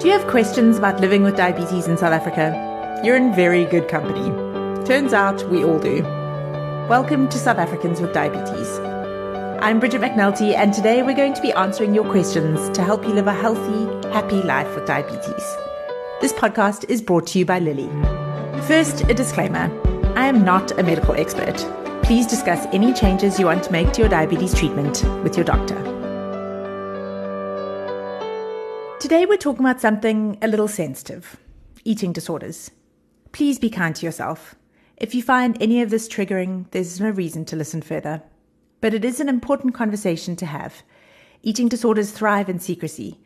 Do you have questions about living with diabetes in South Africa? You're in very good company. Turns out we all do. Welcome to South Africans with Diabetes. I'm Bridget McNulty, and today we're going to be answering your questions to help you live a healthy, happy life with diabetes. This podcast is brought to you by Lilly. First, a disclaimer I am not a medical expert. Please discuss any changes you want to make to your diabetes treatment with your doctor. Today, we're talking about something a little sensitive eating disorders. Please be kind to yourself. If you find any of this triggering, there's no reason to listen further. But it is an important conversation to have. Eating disorders thrive in secrecy,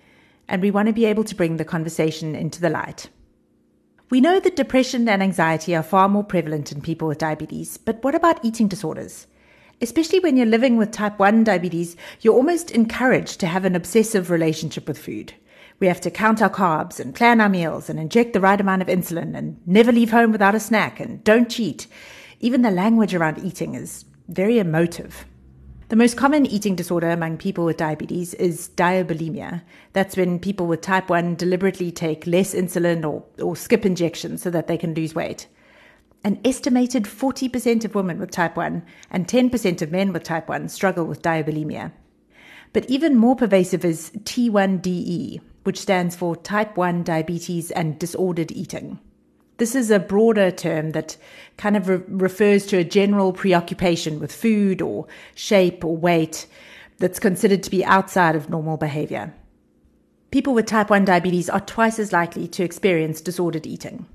and we want to be able to bring the conversation into the light. We know that depression and anxiety are far more prevalent in people with diabetes, but what about eating disorders? Especially when you're living with type 1 diabetes, you're almost encouraged to have an obsessive relationship with food. We have to count our carbs and plan our meals and inject the right amount of insulin and never leave home without a snack and don't cheat. Even the language around eating is very emotive. The most common eating disorder among people with diabetes is diabulimia. That's when people with type 1 deliberately take less insulin or, or skip injections so that they can lose weight. An estimated 40% of women with type 1 and 10% of men with type 1 struggle with diabulimia. But even more pervasive is T1DE, which stands for type 1 diabetes and disordered eating. This is a broader term that kind of re- refers to a general preoccupation with food or shape or weight that's considered to be outside of normal behavior. People with type 1 diabetes are twice as likely to experience disordered eating.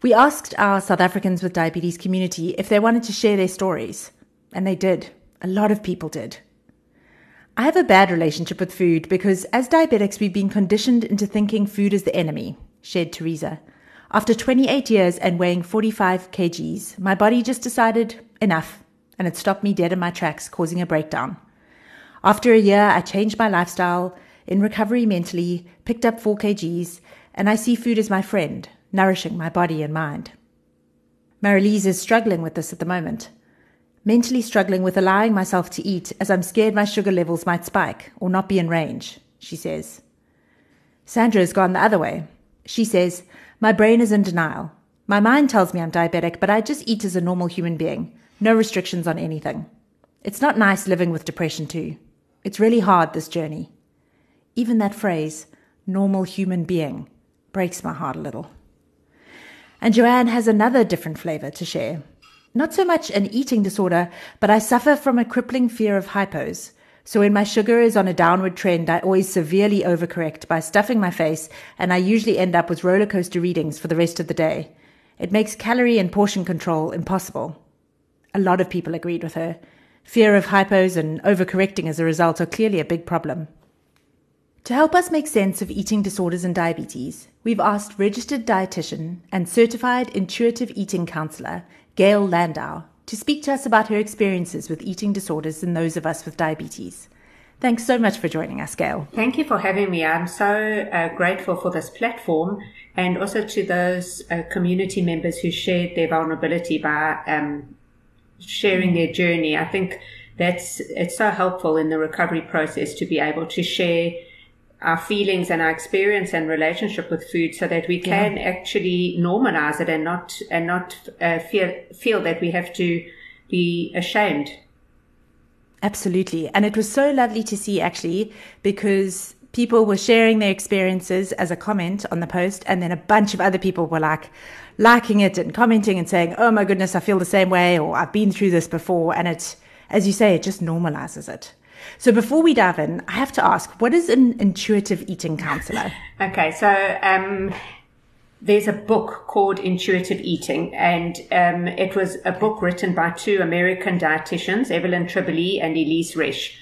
We asked our South Africans with diabetes community if they wanted to share their stories, and they did. A lot of people did. I have a bad relationship with food because as diabetics, we've been conditioned into thinking food is the enemy, shared Teresa. After 28 years and weighing 45 kgs, my body just decided enough and it stopped me dead in my tracks, causing a breakdown. After a year, I changed my lifestyle, in recovery mentally, picked up 4 kgs, and I see food as my friend, nourishing my body and mind. Marilise is struggling with this at the moment. Mentally struggling with allowing myself to eat as I'm scared my sugar levels might spike or not be in range, she says. Sandra has gone the other way. She says, my brain is in denial. My mind tells me I'm diabetic, but I just eat as a normal human being. No restrictions on anything. It's not nice living with depression, too. It's really hard, this journey. Even that phrase, normal human being, breaks my heart a little. And Joanne has another different flavor to share. Not so much an eating disorder, but I suffer from a crippling fear of hypos. So when my sugar is on a downward trend, I always severely overcorrect by stuffing my face, and I usually end up with roller coaster readings for the rest of the day. It makes calorie and portion control impossible. A lot of people agreed with her. Fear of hypos and overcorrecting as a result are clearly a big problem. To help us make sense of eating disorders and diabetes, we've asked registered dietitian and certified intuitive eating counselor Gail Landau to speak to us about her experiences with eating disorders and those of us with diabetes. Thanks so much for joining us, Gail. Thank you for having me. I'm so uh, grateful for this platform and also to those uh, community members who shared their vulnerability by um, sharing their journey. I think that's it's so helpful in the recovery process to be able to share our feelings and our experience and relationship with food so that we can yeah. actually normalize it and not and not uh, feel feel that we have to be ashamed. Absolutely. And it was so lovely to see actually because people were sharing their experiences as a comment on the post and then a bunch of other people were like liking it and commenting and saying oh my goodness i feel the same way or i've been through this before and it as you say it just normalizes it so before we dive in, I have to ask, what is an intuitive eating counselor? okay, so um, there's a book called Intuitive Eating, and um, it was a book written by two American dietitians, Evelyn Tribole and Elyse Resch.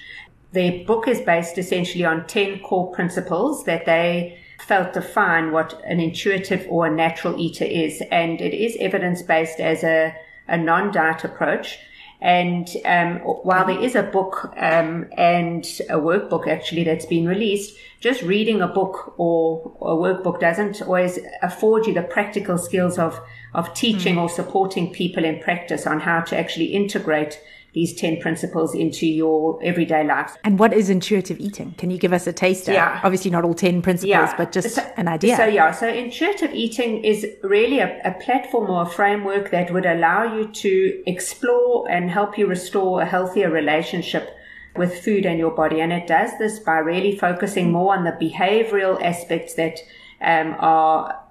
Their book is based essentially on 10 core principles that they felt define what an intuitive or a natural eater is. And it is evidence based as a, a non diet approach. And um, while there is a book um, and a workbook actually that's been released, just reading a book or a workbook doesn't always afford you the practical skills of of teaching mm. or supporting people in practice on how to actually integrate these 10 principles into your everyday life. And what is intuitive eating? Can you give us a taster? Yeah. Obviously, not all 10 principles, yeah. but just so, an idea. So, yeah, so intuitive eating is really a, a platform or a framework that would allow you to explore and help you restore a healthier relationship with food and your body. And it does this by really focusing more on the behavioral aspects that um, are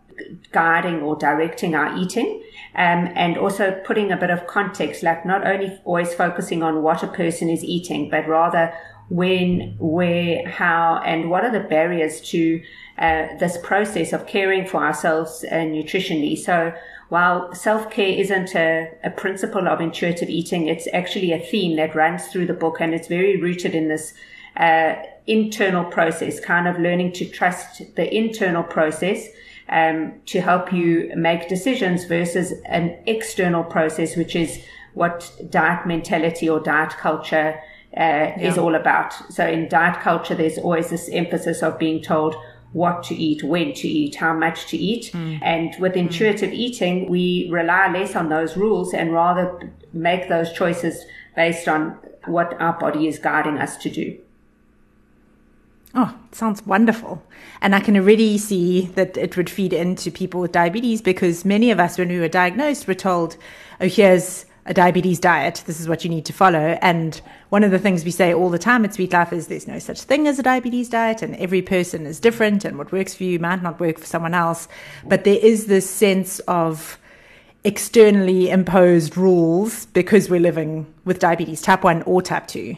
guiding or directing our eating. Um, and also putting a bit of context, like not only always focusing on what a person is eating, but rather when, where, how, and what are the barriers to uh, this process of caring for ourselves uh, nutritionally. So while self-care isn't a, a principle of intuitive eating, it's actually a theme that runs through the book and it's very rooted in this uh, internal process, kind of learning to trust the internal process um, to help you make decisions versus an external process, which is what diet mentality or diet culture uh, yeah. is all about. So in diet culture, there's always this emphasis of being told what to eat, when to eat, how much to eat. Mm. And with mm. intuitive mm. eating, we rely less on those rules and rather make those choices based on what our body is guiding us to do. Oh, sounds wonderful. And I can already see that it would feed into people with diabetes because many of us, when we were diagnosed, were told, oh, here's a diabetes diet. This is what you need to follow. And one of the things we say all the time at Sweet Life is there's no such thing as a diabetes diet and every person is different and what works for you might not work for someone else. But there is this sense of externally imposed rules because we're living with diabetes, type 1 or type 2.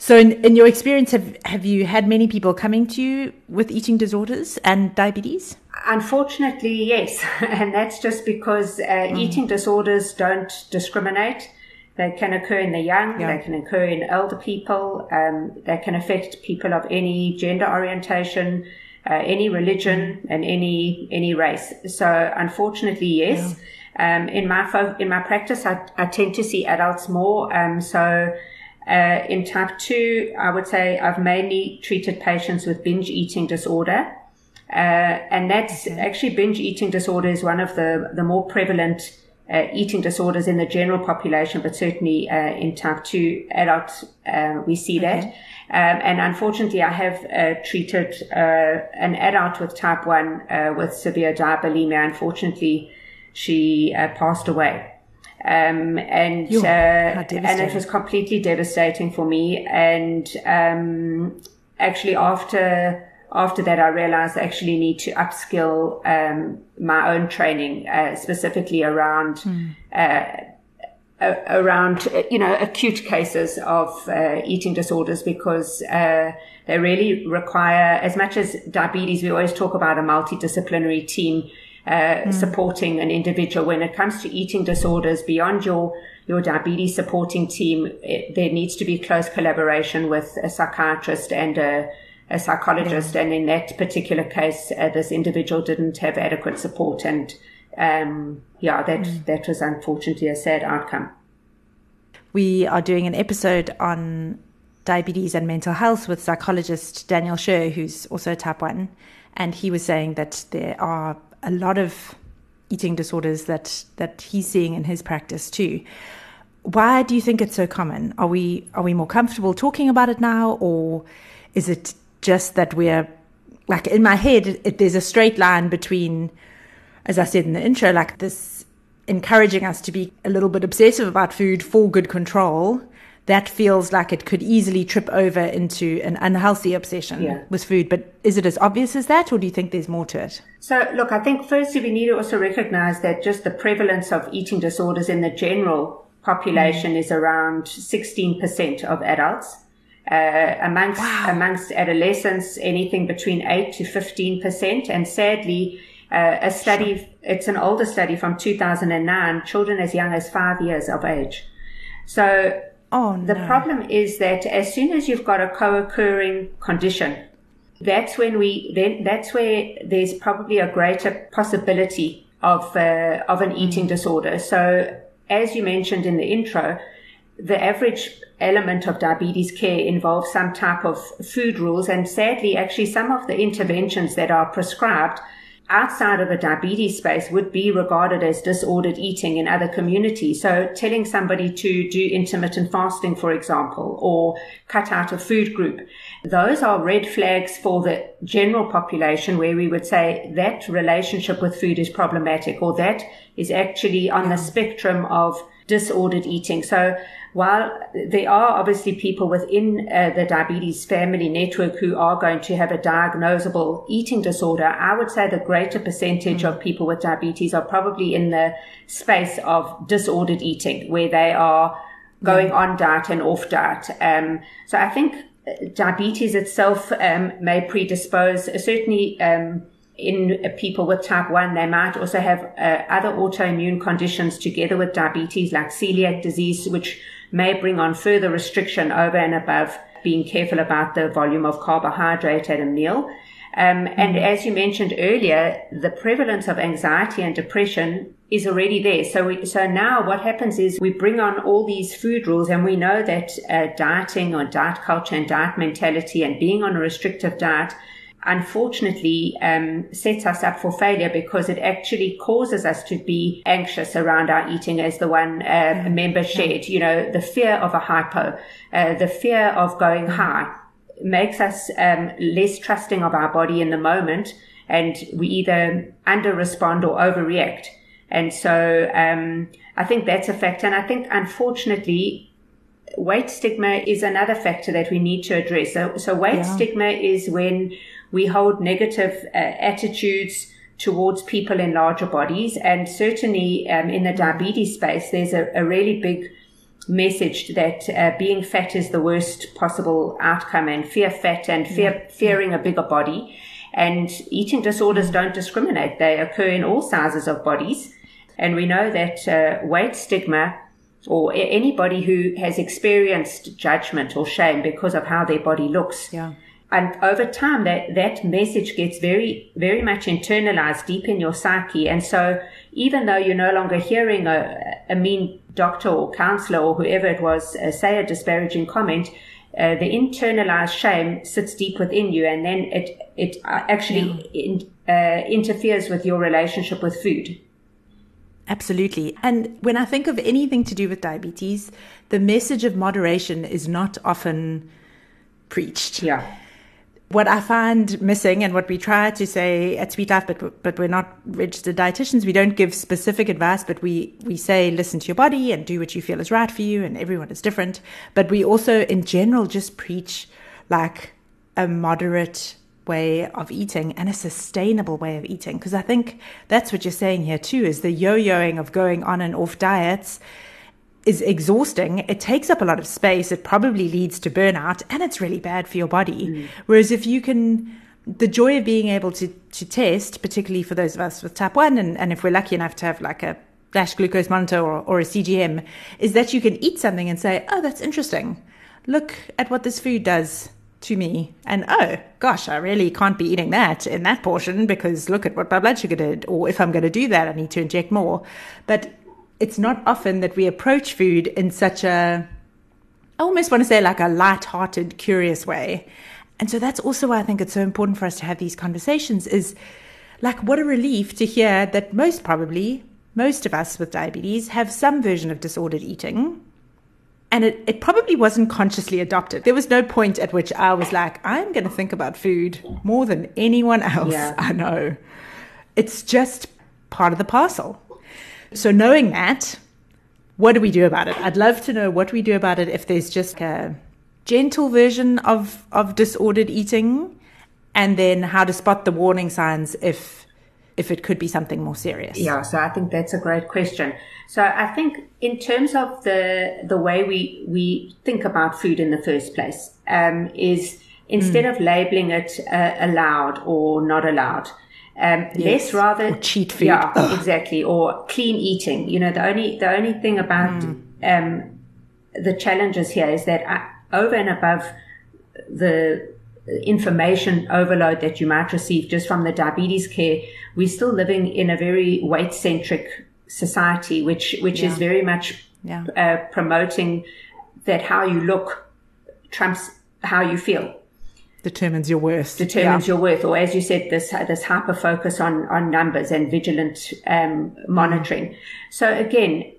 So, in, in your experience, have, have you had many people coming to you with eating disorders and diabetes? Unfortunately, yes. And that's just because uh, mm. eating disorders don't discriminate. They can occur in the young, yeah. they can occur in elder people, um, they can affect people of any gender orientation, uh, any religion, mm. and any any race. So, unfortunately, yes. Yeah. Um, in my fo- in my practice, I, I tend to see adults more. Um, so uh, in type 2, I would say I've mainly treated patients with binge eating disorder. Uh, and that's okay. actually binge eating disorder is one of the, the more prevalent uh, eating disorders in the general population, but certainly uh, in type 2 adults, uh, we see okay. that. Um, and unfortunately, I have uh, treated an adult with type 1 with severe diabulimia. Unfortunately, she passed away. Um, and uh, and it was completely devastating for me. And um, actually, after after that, I realized I actually need to upskill um, my own training, uh, specifically around. Mm. Uh, around you know acute cases of uh, eating disorders because uh, they really require as much as diabetes we always talk about a multidisciplinary team mm. supporting an individual. When it comes to eating disorders, beyond your your diabetes supporting team, it, there needs to be close collaboration with a psychiatrist and a, a psychologist. And in that particular case, uh, this individual didn't have adequate support, and um, yeah, that mm. that was unfortunately a sad outcome. We are doing an episode on diabetes and mental health with psychologist Daniel Scher, who's also type 1. And he was saying that there are a lot of eating disorders that that he's seeing in his practice too. Why do you think it's so common? Are we are we more comfortable talking about it now, or is it just that we're like in my head? It, there's a straight line between, as I said in the intro, like this encouraging us to be a little bit obsessive about food for good control, that feels like it could easily trip over into an unhealthy obsession yeah. with food. But is it as obvious as that, or do you think there's more to it? So, look, I think firstly we need to also recognize that just the prevalence of eating disorders in the general population mm. is around 16% of adults. Uh, amongst wow. amongst adolescents, anything between eight to fifteen percent, and sadly, uh, a study. It's an older study from 2009. Children as young as five years of age. So Oh, no. The problem is that as soon as you've got a co-occurring condition, that's when we then that's where there's probably a greater possibility of uh, of an eating mm. disorder. So, as you mentioned in the intro, the average element of diabetes care involves some type of food rules, and sadly, actually, some of the interventions that are prescribed outside of the diabetes space would be regarded as disordered eating in other communities. So telling somebody to do intermittent fasting, for example, or cut out a food group, those are red flags for the general population where we would say that relationship with food is problematic or that is actually on the spectrum of disordered eating. So while there are obviously people within uh, the diabetes family network who are going to have a diagnosable eating disorder, I would say the greater percentage mm. of people with diabetes are probably in the space of disordered eating, where they are going on diet and off diet. Um, so I think diabetes itself um, may predispose, certainly. Um, in people with type 1, they might also have uh, other autoimmune conditions together with diabetes, like celiac disease, which may bring on further restriction over and above being careful about the volume of carbohydrate at a meal. Um, and mm-hmm. as you mentioned earlier, the prevalence of anxiety and depression is already there. So, we, so now what happens is we bring on all these food rules, and we know that uh, dieting or diet culture and diet mentality and being on a restrictive diet unfortunately um, sets us up for failure because it actually causes us to be anxious around our eating as the one uh, member shared. You know the fear of a hypo uh, the fear of going mm. high makes us um, less trusting of our body in the moment and we either under respond or overreact. And so um, i think that's a factor. And i think unfortunately weight stigma is another factor that we need to address. So, so weight yeah. stigma is when we hold negative uh, attitudes towards people in larger bodies. And certainly um, in the diabetes space, there's a, a really big message that uh, being fat is the worst possible outcome and fear fat and fear, yeah. fearing a bigger body. And eating disorders don't discriminate. They occur in all sizes of bodies. And we know that uh, weight stigma or anybody who has experienced judgment or shame because of how their body looks yeah and over time that that message gets very very much internalized deep in your psyche and so even though you're no longer hearing a, a mean doctor or counselor or whoever it was uh, say a disparaging comment uh, the internalized shame sits deep within you and then it it uh, actually yeah. in, uh, interferes with your relationship with food Absolutely. And when I think of anything to do with diabetes, the message of moderation is not often preached. Yeah what I find missing and what we try to say at Sweet Life, but but we're not registered dietitians. We don't give specific advice, but we we say listen to your body and do what you feel is right for you. And everyone is different. But we also, in general, just preach like a moderate way of eating and a sustainable way of eating. Because I think that's what you're saying here too: is the yo-yoing of going on and off diets is exhausting. It takes up a lot of space. It probably leads to burnout and it's really bad for your body. Mm. Whereas if you can, the joy of being able to, to test, particularly for those of us with type 1, and, and if we're lucky enough to have like a flash glucose monitor or, or a CGM, is that you can eat something and say, oh, that's interesting. Look at what this food does to me. And oh, gosh, I really can't be eating that in that portion because look at what my blood sugar did. Or if I'm going to do that, I need to inject more. But it's not often that we approach food in such a, I almost want to say like a light-hearted, curious way. And so that's also why I think it's so important for us to have these conversations is like what a relief to hear that most probably most of us with diabetes have some version of disordered eating. And it, it probably wasn't consciously adopted. There was no point at which I was like, I'm going to think about food more than anyone else yeah. I know. It's just part of the parcel. So knowing that, what do we do about it? I'd love to know what we do about it if there's just a gentle version of, of disordered eating and then how to spot the warning signs if if it could be something more serious. Yeah, so I think that's a great question. So I think in terms of the the way we we think about food in the first place um, is instead mm. of labeling it uh, allowed or not allowed, um, yes. less rather or cheat food. Yeah, Ugh. exactly. Or clean eating. You know, the only the only thing about mm. um, the challenges here is that uh, over and above the information overload that you might receive just from the diabetes care, we're still living in a very weight centric society, which which yeah. is very much yeah. uh, promoting that how you look trumps how you feel. Determines your worth. Determines yeah. your worth, or as you said, this this hyper focus on on numbers and vigilant um, monitoring. So again,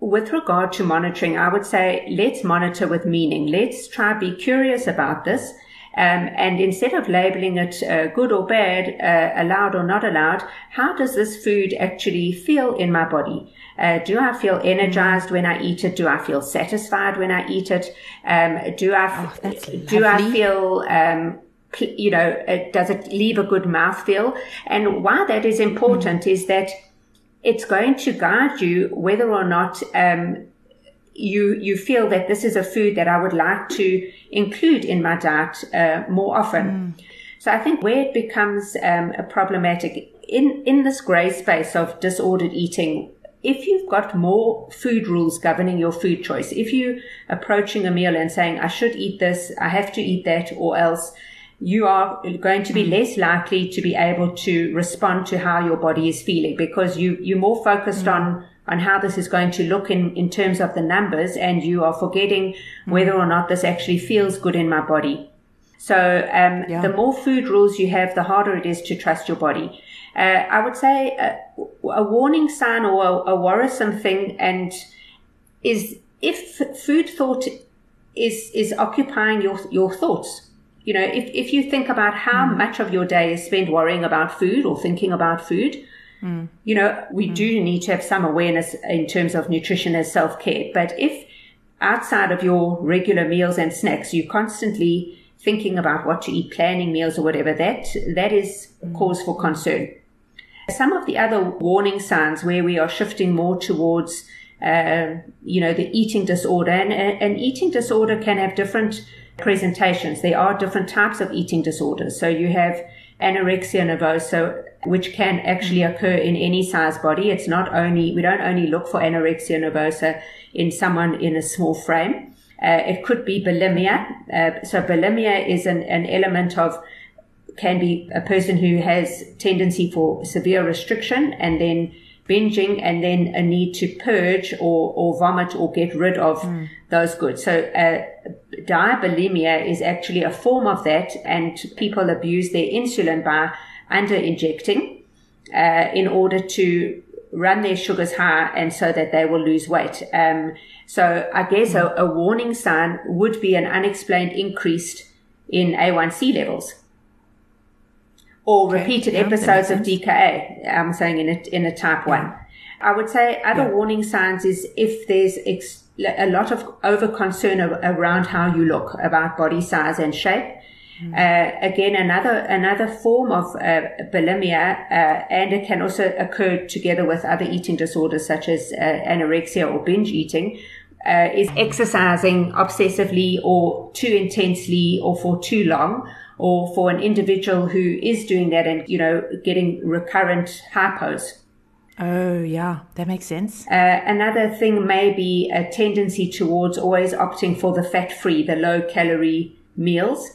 with regard to monitoring, I would say let's monitor with meaning. Let's try be curious about this. Um, and instead of labeling it uh, good or bad, uh, allowed or not allowed, how does this food actually feel in my body? Uh, do I feel energized when I eat it? Do I feel satisfied when I eat it? Um, do I oh, do I feel um, you know uh, does it leave a good mouthfeel? And why that is important mm. is that it's going to guide you whether or not um, you you feel that this is a food that I would like to include in my diet uh, more often. Mm. So I think where it becomes um, a problematic in in this grey space of disordered eating. If you've got more food rules governing your food choice, if you're approaching a meal and saying, I should eat this, I have to eat that, or else you are going to be mm. less likely to be able to respond to how your body is feeling because you, you're more focused mm. on, on how this is going to look in, in terms of the numbers and you are forgetting mm. whether or not this actually feels good in my body. So, um, yeah. the more food rules you have, the harder it is to trust your body. Uh, I would say a, a warning sign or a, a worrisome thing and is if food thought is, is occupying your, your thoughts you know, if, if you think about how mm. much of your day is spent worrying about food or thinking about food, mm. you know, we mm. do need to have some awareness in terms of nutrition as self care. But if outside of your regular meals and snacks, you're constantly thinking about what to eat, planning meals or whatever, that, that is mm. cause for concern. Some of the other warning signs where we are shifting more towards, uh, you know, the eating disorder and an eating disorder can have different presentations. There are different types of eating disorders. So you have anorexia nervosa, which can actually occur in any size body. It's not only, we don't only look for anorexia nervosa in someone in a small frame. Uh, it could be bulimia. Uh, so bulimia is an, an element of can be a person who has tendency for severe restriction and then binging and then a need to purge or, or vomit or get rid of mm. those goods. So, uh, diabulimia is actually a form of that and people abuse their insulin by under injecting, uh, in order to run their sugars high and so that they will lose weight. Um, so I guess mm. a, a warning sign would be an unexplained increase in A1C levels or repeated yeah, episodes of DKA. I'm saying in a, in a type one. I would say other yeah. warning signs is if there's ex- a lot of over concern around how you look about body size and shape. Mm. Uh, again, another another form of uh, bulimia, uh, and it can also occur together with other eating disorders such as uh, anorexia or binge eating, uh, is exercising obsessively or too intensely or for too long, or for an individual who is doing that and, you know, getting recurrent hypos. Oh, yeah, that makes sense. Uh, another thing may be a tendency towards always opting for the fat free, the low calorie meals.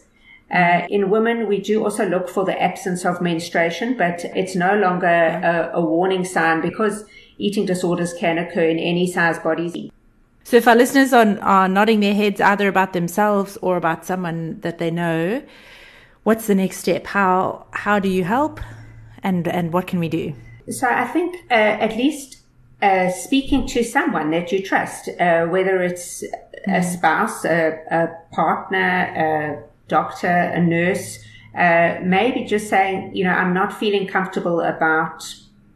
Uh, in women, we do also look for the absence of menstruation, but it's no longer a, a warning sign because eating disorders can occur in any size bodies. So if our listeners are, are nodding their heads either about themselves or about someone that they know, what's the next step? How how do you help, and and what can we do? So I think uh, at least uh, speaking to someone that you trust, uh, whether it's a mm. spouse, a, a, partner, a doctor, a nurse, uh, maybe just saying, you know, I'm not feeling comfortable about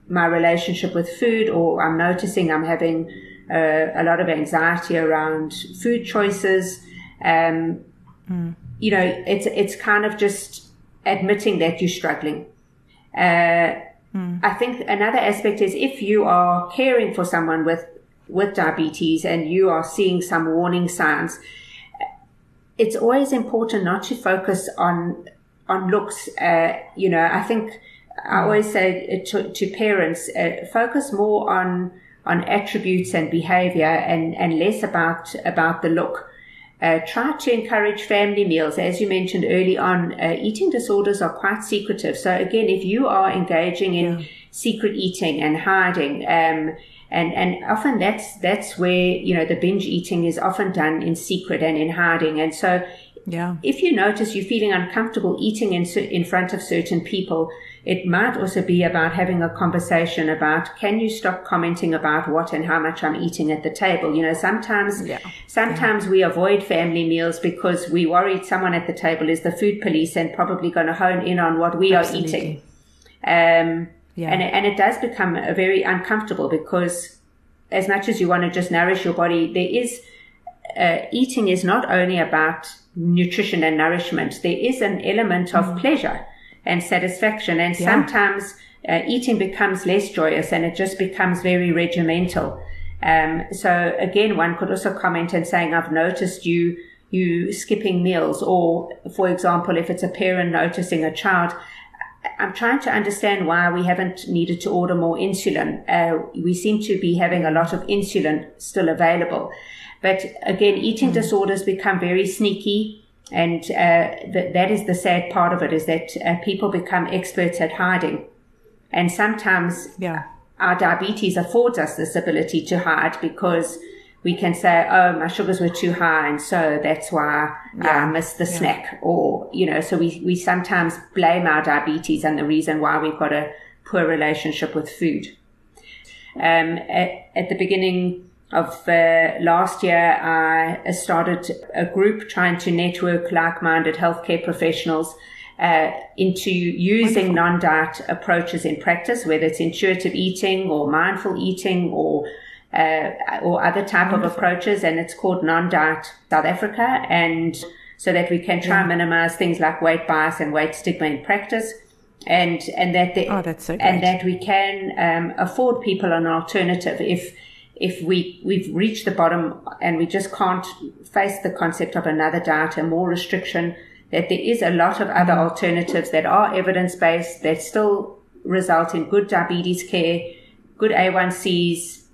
my relationship with food, or I'm noticing I'm having uh, a lot of anxiety around food choices. Um, mm you know, it's, it's kind of just admitting that you're struggling. Uh, mm. I think another aspect is if you are caring for someone with, with diabetes and you are seeing some warning signs, it's always important not to focus on, on looks. Uh, you know, I think I hmm. always say to, to parents, uh, focus more on, on attributes and behavior and, and less about, about the look. Uh, try to encourage family meals. As you mentioned early on, uh, eating disorders are quite secretive. So again, if you are engaging in yeah. secret eating and hiding, um, and and often that's that's where you know the binge eating is often done in secret and in hiding. And so yeah. if you notice you're feeling uncomfortable eating in, in front of certain people, it might also be about having a conversation about can you stop commenting about what and how much I'm eating at the table. You know, sometimes Yeah. sometimes we avoid family meals because we worried someone at the table is the food police and probably going to hone in on what we are eating. Um, Yeah. and, it- and it does become a very uncomfortable because as much as you want to just nourish your body, there is uh, eating is not only about nutrition and nourishment. There is an element of pleasure and satisfaction, and Yeah. sometimes uh, eating becomes less joyous and it just becomes very regimental. Um, so again, one could also comment and saying, "I've noticed you." You skipping meals, or for example, if it's a parent noticing a child, I'm trying to understand why we haven't needed to order more insulin. Uh, we seem to be having a lot of insulin still available. But again, eating disorders become very sneaky. And uh, th- that is the sad part of it is that uh, people become experts at hiding. And sometimes Yeah. our diabetes affords us this ability to hide because we can say, oh, my sugars were too high, and so that's why I missed the snack. Or, you know, so we, we sometimes blame our diabetes and the reason why we've got a poor relationship with food. Um, at, at the beginning of uh, last year, I started a group trying to network like-minded healthcare professionals uh, into using non-diet approaches in practice, whether it's intuitive eating or mindful eating or uh, or other type of approaches, and it's called non-diet South Africa, and so that we can try and minimize things like weight bias and weight stigma in practice, and and that the, Oh, that's so and that we can um, afford people an alternative if if we we've reached the bottom and we just can't face the concept of another diet and more restriction that there is a lot of other alternatives that are evidence based that still result in good diabetes care good a1cs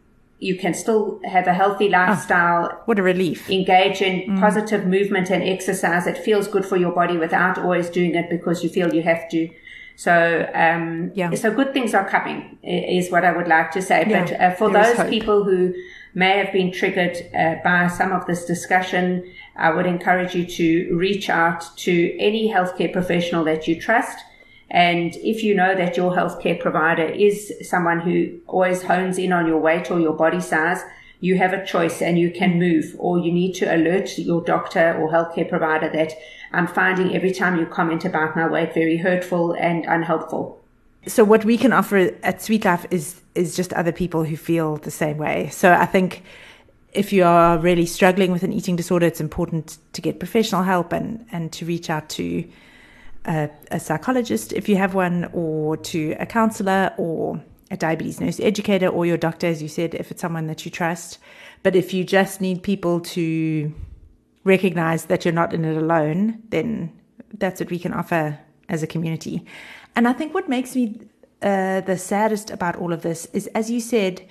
you can still have a healthy ah, lifestyle What a relief. engage in mm. positive movement and exercise It feels good for your body without always doing it because you feel you have to. So, um, Yeah. so good things are coming is what I would like to say. Yeah, but uh, for those people who may have been triggered uh, by some of this discussion, I would encourage you to reach out to any healthcare professional that you trust. And if you know that your healthcare provider is someone who always hones in on your weight or your body size, you have a choice and you can move or you need to alert your doctor or healthcare provider that I'm finding every time you comment about my weight very hurtful and unhelpful. so what we can offer at Sweet Life is is just other people who feel the same way. So I think if you are really struggling with an eating disorder, it's important to get professional help and and to reach out to a, a psychologist if you have one, or to a counselor, or a diabetes nurse educator, or your doctor, as you said, if it's someone that you trust. But if you just need people to recognize that you're not in it alone, then that's what we can offer as a community. And I think what makes me uh, the saddest about all of this is, as you said,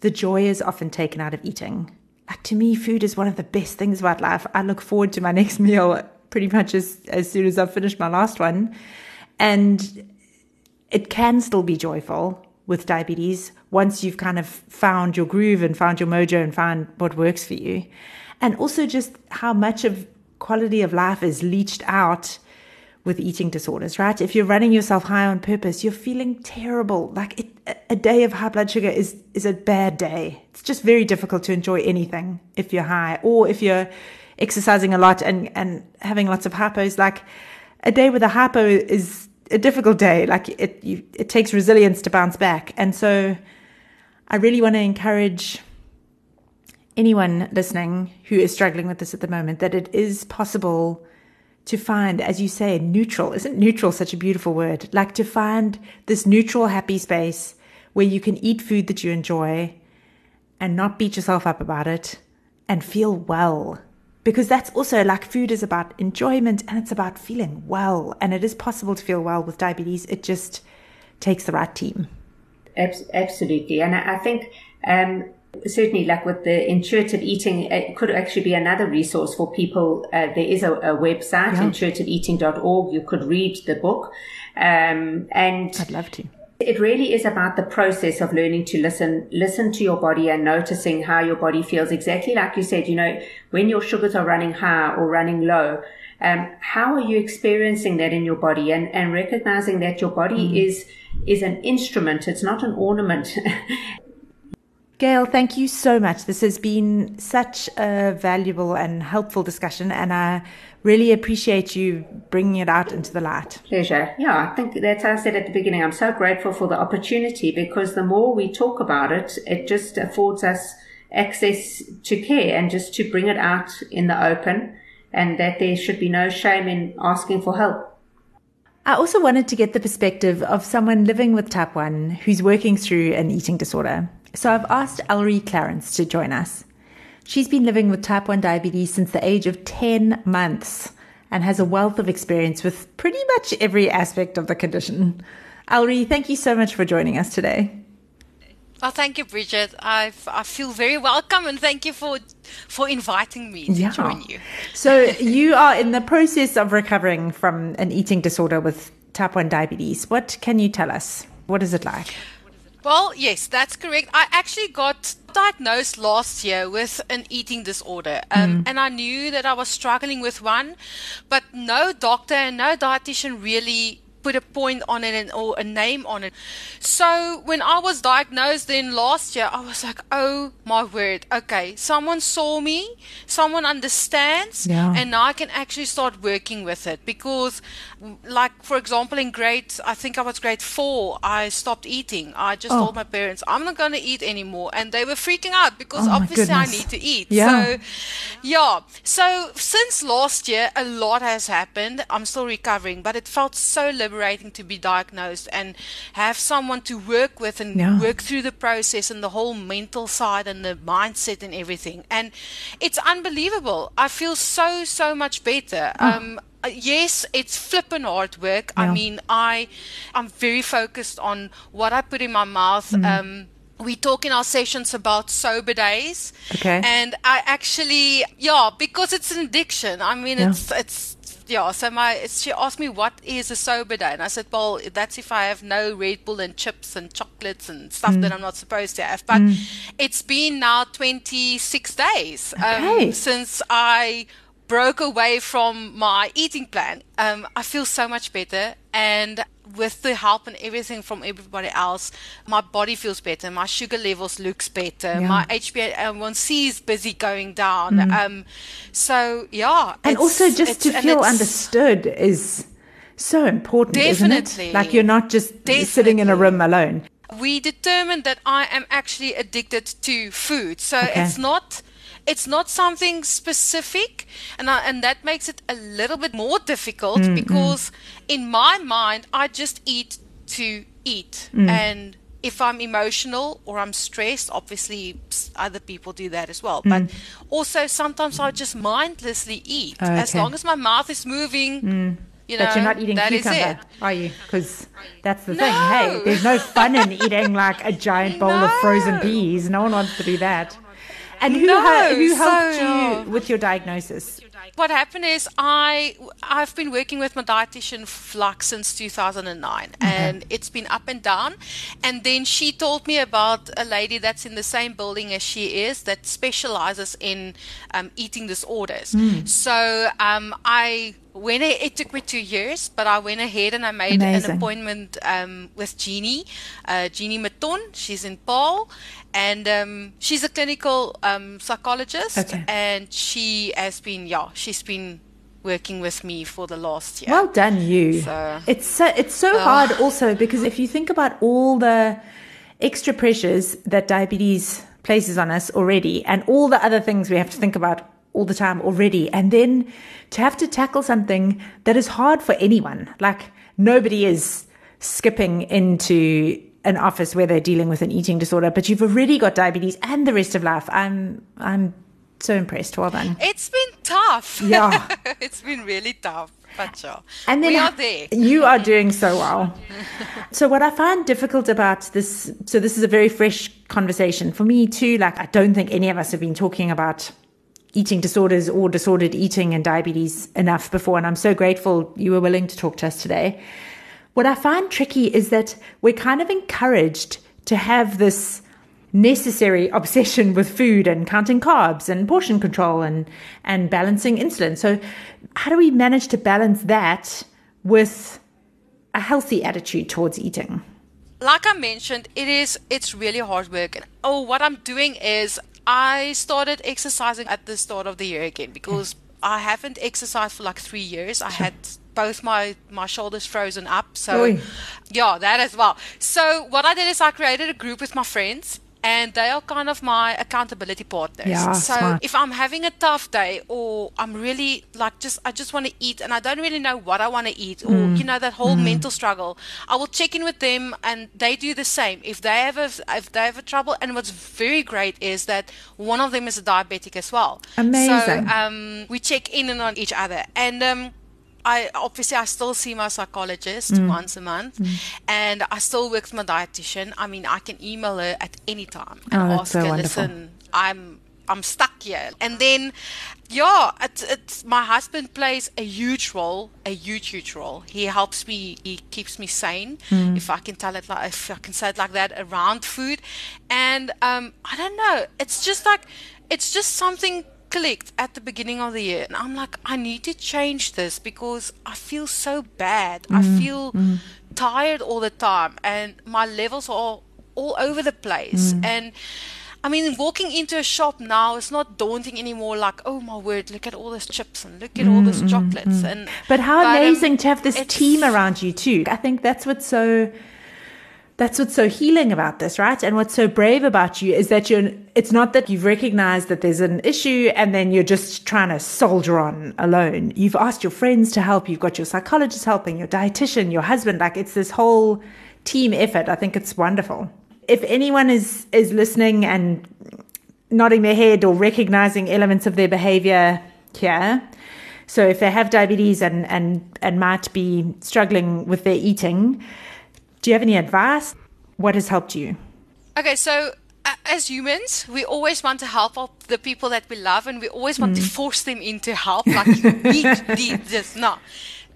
the joy is often taken out of eating. Like to me, food is one of the best things about life. I look forward to my next meal pretty much as, as soon as I've finished my last one. And it can still be joyful with diabetes once you've kind of found your groove and found your mojo and found what works for you. And also just how much of quality of life is leached out with eating disorders, right? If you're running yourself high on purpose, you're feeling terrible. Like it, a- day of high blood sugar is, is a bad day. It's just very difficult to enjoy anything if you're high or if you're exercising a lot and, and having lots of hypos. Like a day with a hypo is a difficult day. Like it, you, it takes resilience to bounce back. And so I really want to encourage anyone listening who is struggling with this at the moment that it is possible to find, as you say, neutral. Isn't neutral such a beautiful word? Like to find this neutral, happy space where you can eat food that you enjoy and not beat yourself up about it and feel well. Because that's also like food is about enjoyment and it's about feeling well. And it is possible to feel well with diabetes. It just takes the right team. Absolutely. And I, think, um, certainly like with the intuitive eating, it could actually be another resource for people. Uh, there is a, a website, Yeah. intuitiveeating.org. You could read the book. Um, and I'd love to. It really is about the process of learning to listen, listen to your body and noticing how your body feels. Exactly like you said, you know, when your sugars are running high or running low, um, how are you experiencing that in your body and, and recognizing that your body mm. is, is an instrument. It's not an ornament. Gail, thank you so much. This has been such a valuable and helpful discussion, and I really appreciate you bringing it out into the light. Pleasure. Yeah, I think that's I said at the beginning. I'm so grateful for the opportunity because the more we talk about it, it just affords us access to care and just to bring it out in the open, and that there should be no shame in asking for help. I also wanted to get the perspective of someone living with type 1 who's working through an eating disorder. So I've asked Ellery Clarence to join us. She's been living with type 1 diabetes since the age of 10 months and has a wealth of experience with pretty much every aspect of the condition. Ellery, thank you so much for joining us today. Oh, thank you, Bridget. I I feel very welcome, and thank you for for inviting me to yeah. join you. so you are in the process of recovering from an eating disorder with type one diabetes. What can you tell us? What is it like? Well, yes, that's correct. I actually got diagnosed last year with an eating disorder, um, mm. and I knew that I was struggling with one, but no doctor and no dietitian really put a point on it and, or a name on it. So when I was diagnosed then last year, I was like, oh my word, okay, someone saw me, someone understands, yeah. and now I can actually start working with it. Because, like, for example, in grade, I think I was grade four, I stopped eating. I just oh. told my parents, I'm not going to eat anymore. And they were freaking out because oh obviously I need to eat. Yeah. So, yeah. So since last year, a lot has happened. I'm still recovering, but it felt so liberating liberating to be diagnosed and have someone to work with and yeah. work through the process and the whole mental side and the mindset and everything. And it's unbelievable. I feel so, so much better. Oh. Um, yes, it's flippin' hard work. Yeah. I mean, I, I'm very focused on what I put in my mouth. Mm. Um, we talk in our sessions about sober days. Okay. And I actually, yeah, because it's an addiction. I mean, yeah. it's, it's, yeah, so my she asked me what is a sober day, and I said, well, that's if I have no Red Bull and chips and chocolates and stuff mm. that I'm not supposed to have. But mm. it's been now 26 days um, okay. um, since I broke away from my eating plan. Um, I feel so much better, and with the help and everything from everybody else, my body feels better. My sugar levels looks better. Yeah. My HbA1c is busy going down. Mm. Um, so yeah, and also just to feel understood is so important, definitely. isn't it? Like you're not just definitely. sitting in a room alone. We determined that I am actually addicted to food, so okay. it's not it's not something specific, and I, and that makes it a little bit more difficult mm, because in my mind, I just eat to eat, mm. and if I'm emotional or I'm stressed, obviously other people do that as well. Mm. But also sometimes I just mindlessly eat okay. as long as my mouth is moving. Mm. You know, but you're not eating cucumber, are you? Because that's the no. thing. Hey, there's no fun in eating like a giant bowl no. of frozen peas. No one wants to do that. And who, no, ha- who helped so, you with your diagnosis? What happened is I I've been working with my dietitian like since 2009, and it's been up and down. And then she told me about a lady that's in the same building as she is that specializes in um, eating disorders. Mm. So um, I when it, it, took me two years, but I went ahead and I made Amazing. an appointment um, with Jeannie, uh, Jeannie Maton. She's in Paarl, and um, she's a clinical um, psychologist, okay. and she has been, yeah, she's been working with me for the last year. Well done, you. So, it's so, it's so uh, hard also because if you think about all the extra pressures that diabetes places on us already, and all the other things we have to think about all the time already. And then to have to tackle something that is hard for anyone, like nobody is skipping into an office where they're dealing with an eating disorder, but you've already got diabetes and the rest of life. I'm, I'm so impressed. Well done. It's been tough. Yeah. it's been really tough. But sure. And then we are there. You are doing so well. so what I find difficult about this, so this is a very fresh conversation for me too. Like I don't think any of us have been talking about eating disorders or disordered eating and diabetes enough before. And I'm so grateful you were willing to talk to us today. what I find tricky is that we're kind of encouraged to have this necessary obsession with food and counting carbs and portion control and and balancing insulin. So how do we manage to balance that with a healthy attitude towards eating? Like I mentioned, it is it's really hard work. Oh, what I'm doing is I started exercising at the start of the year again because hmm. I haven't exercised for like 3 years. I had both my my shoulders frozen up. So Oy. yeah, that as well. So what I did is I created a group with my friends and they are kind of my accountability partners. Yeah, so smart. if I'm having a tough day or I'm really like just I just want to eat and I don't really know what I want to eat or mm. you know that whole mm. mental struggle, I will check in with them and they do the same. If they have a, if they have a trouble and what's very great is that one of them is a diabetic as well. Amazing. So um, we check in and on each other and um, I obviously I still see my psychologist mm. once a month, mm. and I still work with my dietitian. I mean, I can email her at any time and oh, ask so her, wonderful. "Listen, I'm I'm stuck here." And then, yeah, it's, it's my husband plays a huge role, a huge huge role. He helps me, he keeps me sane, mm. if I can tell it like if I can say it like that around food, and um, I don't know, it's just like it's just something clicked at the beginning of the year and I'm like I need to change this because I feel so bad. Mm, I feel mm. tired all the time and my levels are all over the place mm. and I mean, walking into a shop now is not daunting anymore. Like, oh my word, look at all these chips and look at all these mm, mm, chocolates. Mm. And but how but, amazing um, to have this team around you too. I think that's what's so that's what's so healing about this, right? And what's so brave about you is that you're, it's not that you've recognized that there's an issue and then you're just trying to soldier on alone. You've asked your friends to help. You've got your psychologist helping, your dietitian, your husband. Like it's this whole team effort. I think it's wonderful. If anyone is, is listening and nodding their head or recognizing elements of their behavior here, so if they have diabetes and, and, and might be struggling with their eating, do you have any advice? What has helped you? Okay, so as humans, we always want to help out the people that we love, and we always want mm. to force them into help. Like you need this. No,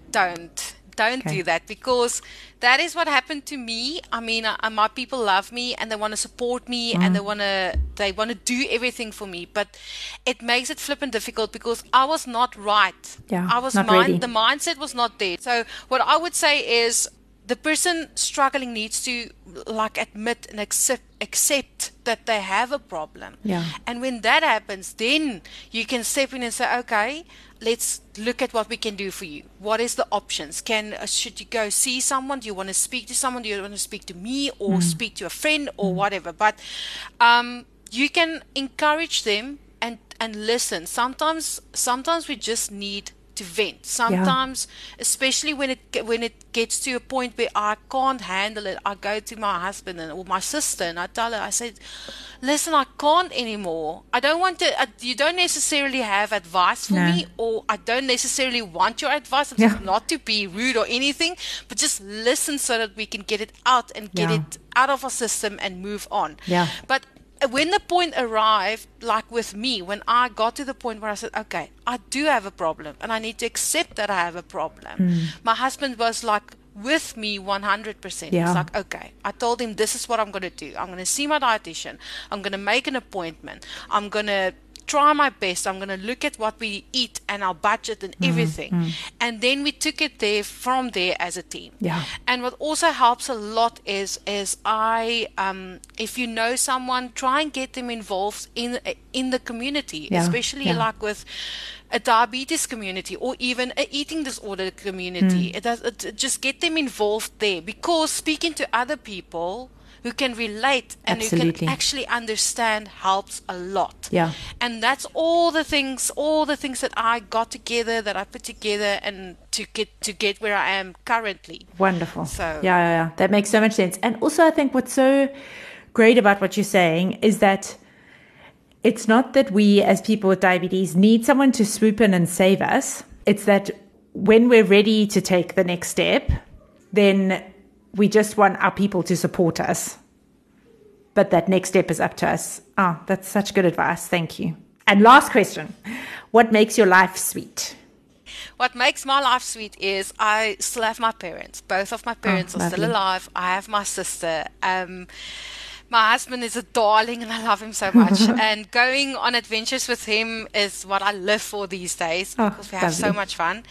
don't don't okay. do that because that is what happened to me. I mean, uh, my people love me and they want to support me mm. and they want to they want to do everything for me, but it makes it flippant difficult because I was not right. Yeah, I was mind, ready. the mindset was not there. So what I would say is the person struggling needs to like admit and accept accept that they have a problem. Yeah. And when that happens, then you can step in and say, okay, let's look at what we can do for you. What is the options? Can uh, should you go see someone? Do you want to speak to someone? Do you want to speak to me or mm. speak to a friend or mm. whatever? But um, you can encourage them and and listen. Sometimes sometimes we just need to vent. Sometimes, yeah. especially when it when it gets to a point where I can't handle it, I go to my husband and, or my sister and I tell her, I said, "Listen, I can't anymore. I don't want to. Uh, you don't necessarily have advice for no. me, or I don't necessarily want your advice. Yeah. Not to be rude or anything, but just listen so that we can get it out and get yeah. it out of our system and move on. Yeah. But when the point arrived, like with me, when I got to the point where I said, okay, I do have a problem and I need to accept that I have a problem, mm. my husband was like, with me 100%. Yeah. He's like, okay. I told him, this is what I'm going to do. I'm going to see my dietitian. I'm going to make an appointment. I'm going to try my best. I'm going to look at what we eat and our budget and mm, everything. Mm. And then we took it there from there as a team. Yeah. And what also helps a lot is is I um, if you know someone, try and get them involved in in the community, yeah. especially yeah. like with a diabetes community or even a eating disorder community. Mm. It does it, just get them involved there because speaking to other people who can relate and Absolutely. who can actually understand helps a lot. Yeah. And that's all the things, all the things that I got together, that I put together, and to get to get where I am currently. Wonderful. So yeah, yeah, yeah. that makes so much sense. And also, I think what's so great about what you're saying is that it's not that we as people with diabetes need someone to swoop in and save us. It's that when we're ready to take the next step, then we just want our people to support us. But that next step is up to us. Oh, that's such good advice. Thank you. And last question What makes your life sweet? what makes my life sweet is I still have my parents. Both of my parents Oh, are still alive. I have my sister. Um, my husband is a darling and I love him so much. and going on adventures with him is what I live for these days Oh, because we have so much fun.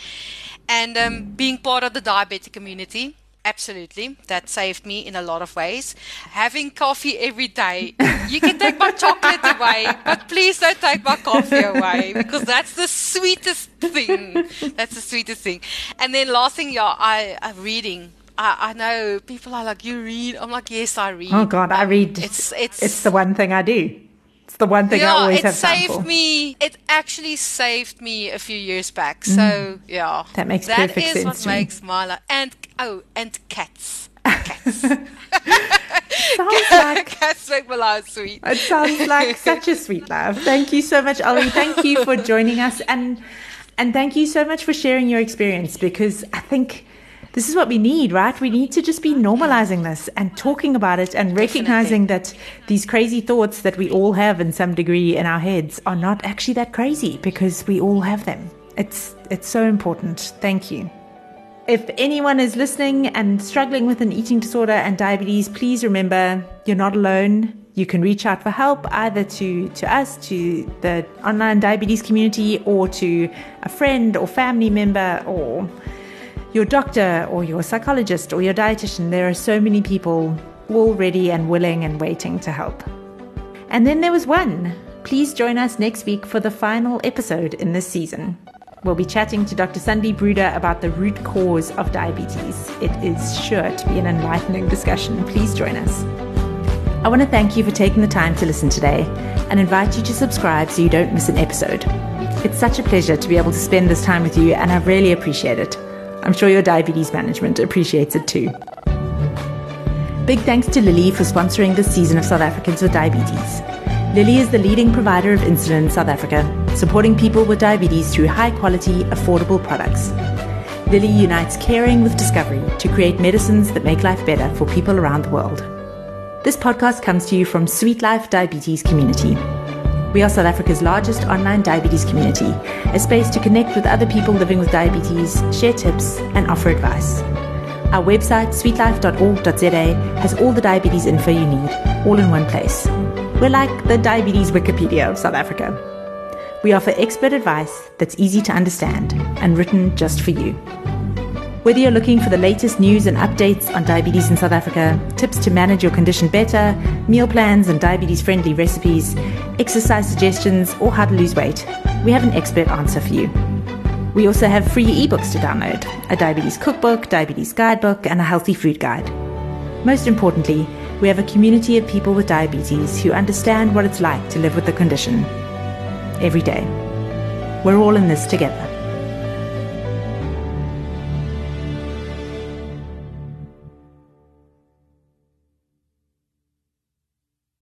And um, being part of the diabetic community, absolutely, that saved me in a lot of ways. Having coffee every day, you can take my chocolate away, but please don't take my coffee away because that's the sweetest thing. That's the sweetest thing. And then last thing, yeah, I, I'm reading. I, I know people are like, you read. I'm like, yes, I read. Oh God, I read. It's it's it's the one thing I do. The one thing I yeah, always it have saved me. It actually saved me a few years back. So yeah, Mm. That makes that perfect is sense what makes my life. And oh, and cats. Cats. Sounds like cats make my life sweet. It sounds like such a sweet love. Thank you so much, Ollie. Thank you for joining us and and thank you so much for sharing your experience because I think this is what we need, right? We need to just be normalizing this and talking about it and recognizing that these crazy thoughts that we all have in some degree in our heads are not actually that crazy because we all have them. It's it's so important. Thank you. If anyone is listening and struggling with an eating disorder and diabetes, please remember you're not alone. You can reach out for help either to, to us, to the online diabetes community, or to a friend or family member, or your doctor, or your psychologist, or your dietitian. There are so many people all ready and willing and waiting to help. And then there was one. Please join us next week for the final episode in this season. We'll be chatting to Dr. Sandy Bruder about the root cause of diabetes. It is sure to be an enlightening discussion. Please join us. I want to thank you for taking the time to listen today and invite you to subscribe so you don't miss an episode. It's such a pleasure to be able to spend this time with you, and I really appreciate it. I'm sure your diabetes management appreciates it too. Big thanks to Lilly for sponsoring this season of South Africans with Diabetes. Lilly is the leading provider of insulin in South Africa, supporting people with diabetes through high quality, affordable products. Lilly unites caring with discovery to create medicines that make life better for people around the world. This podcast comes to you from Sweet Life Diabetes Community. We are South Africa's largest online diabetes community, a space to connect with other people living with diabetes, share tips, and offer advice. Our website, sweetlife.org.za, has all the diabetes info you need, all in one place. We're like the diabetes Wikipedia of South Africa. We offer expert advice that's easy to understand and written just for you. Whether you're looking for the latest news and updates on diabetes in South Africa, tips to manage your condition better, meal plans and diabetes friendly recipes, exercise suggestions, or how to lose weight, we have an expert answer for you. We also have free ebooks to download a diabetes cookbook, diabetes guidebook, and a healthy food guide. Most importantly, we have a community of people with diabetes who understand what it's like to live with the condition every day. We're all in this together.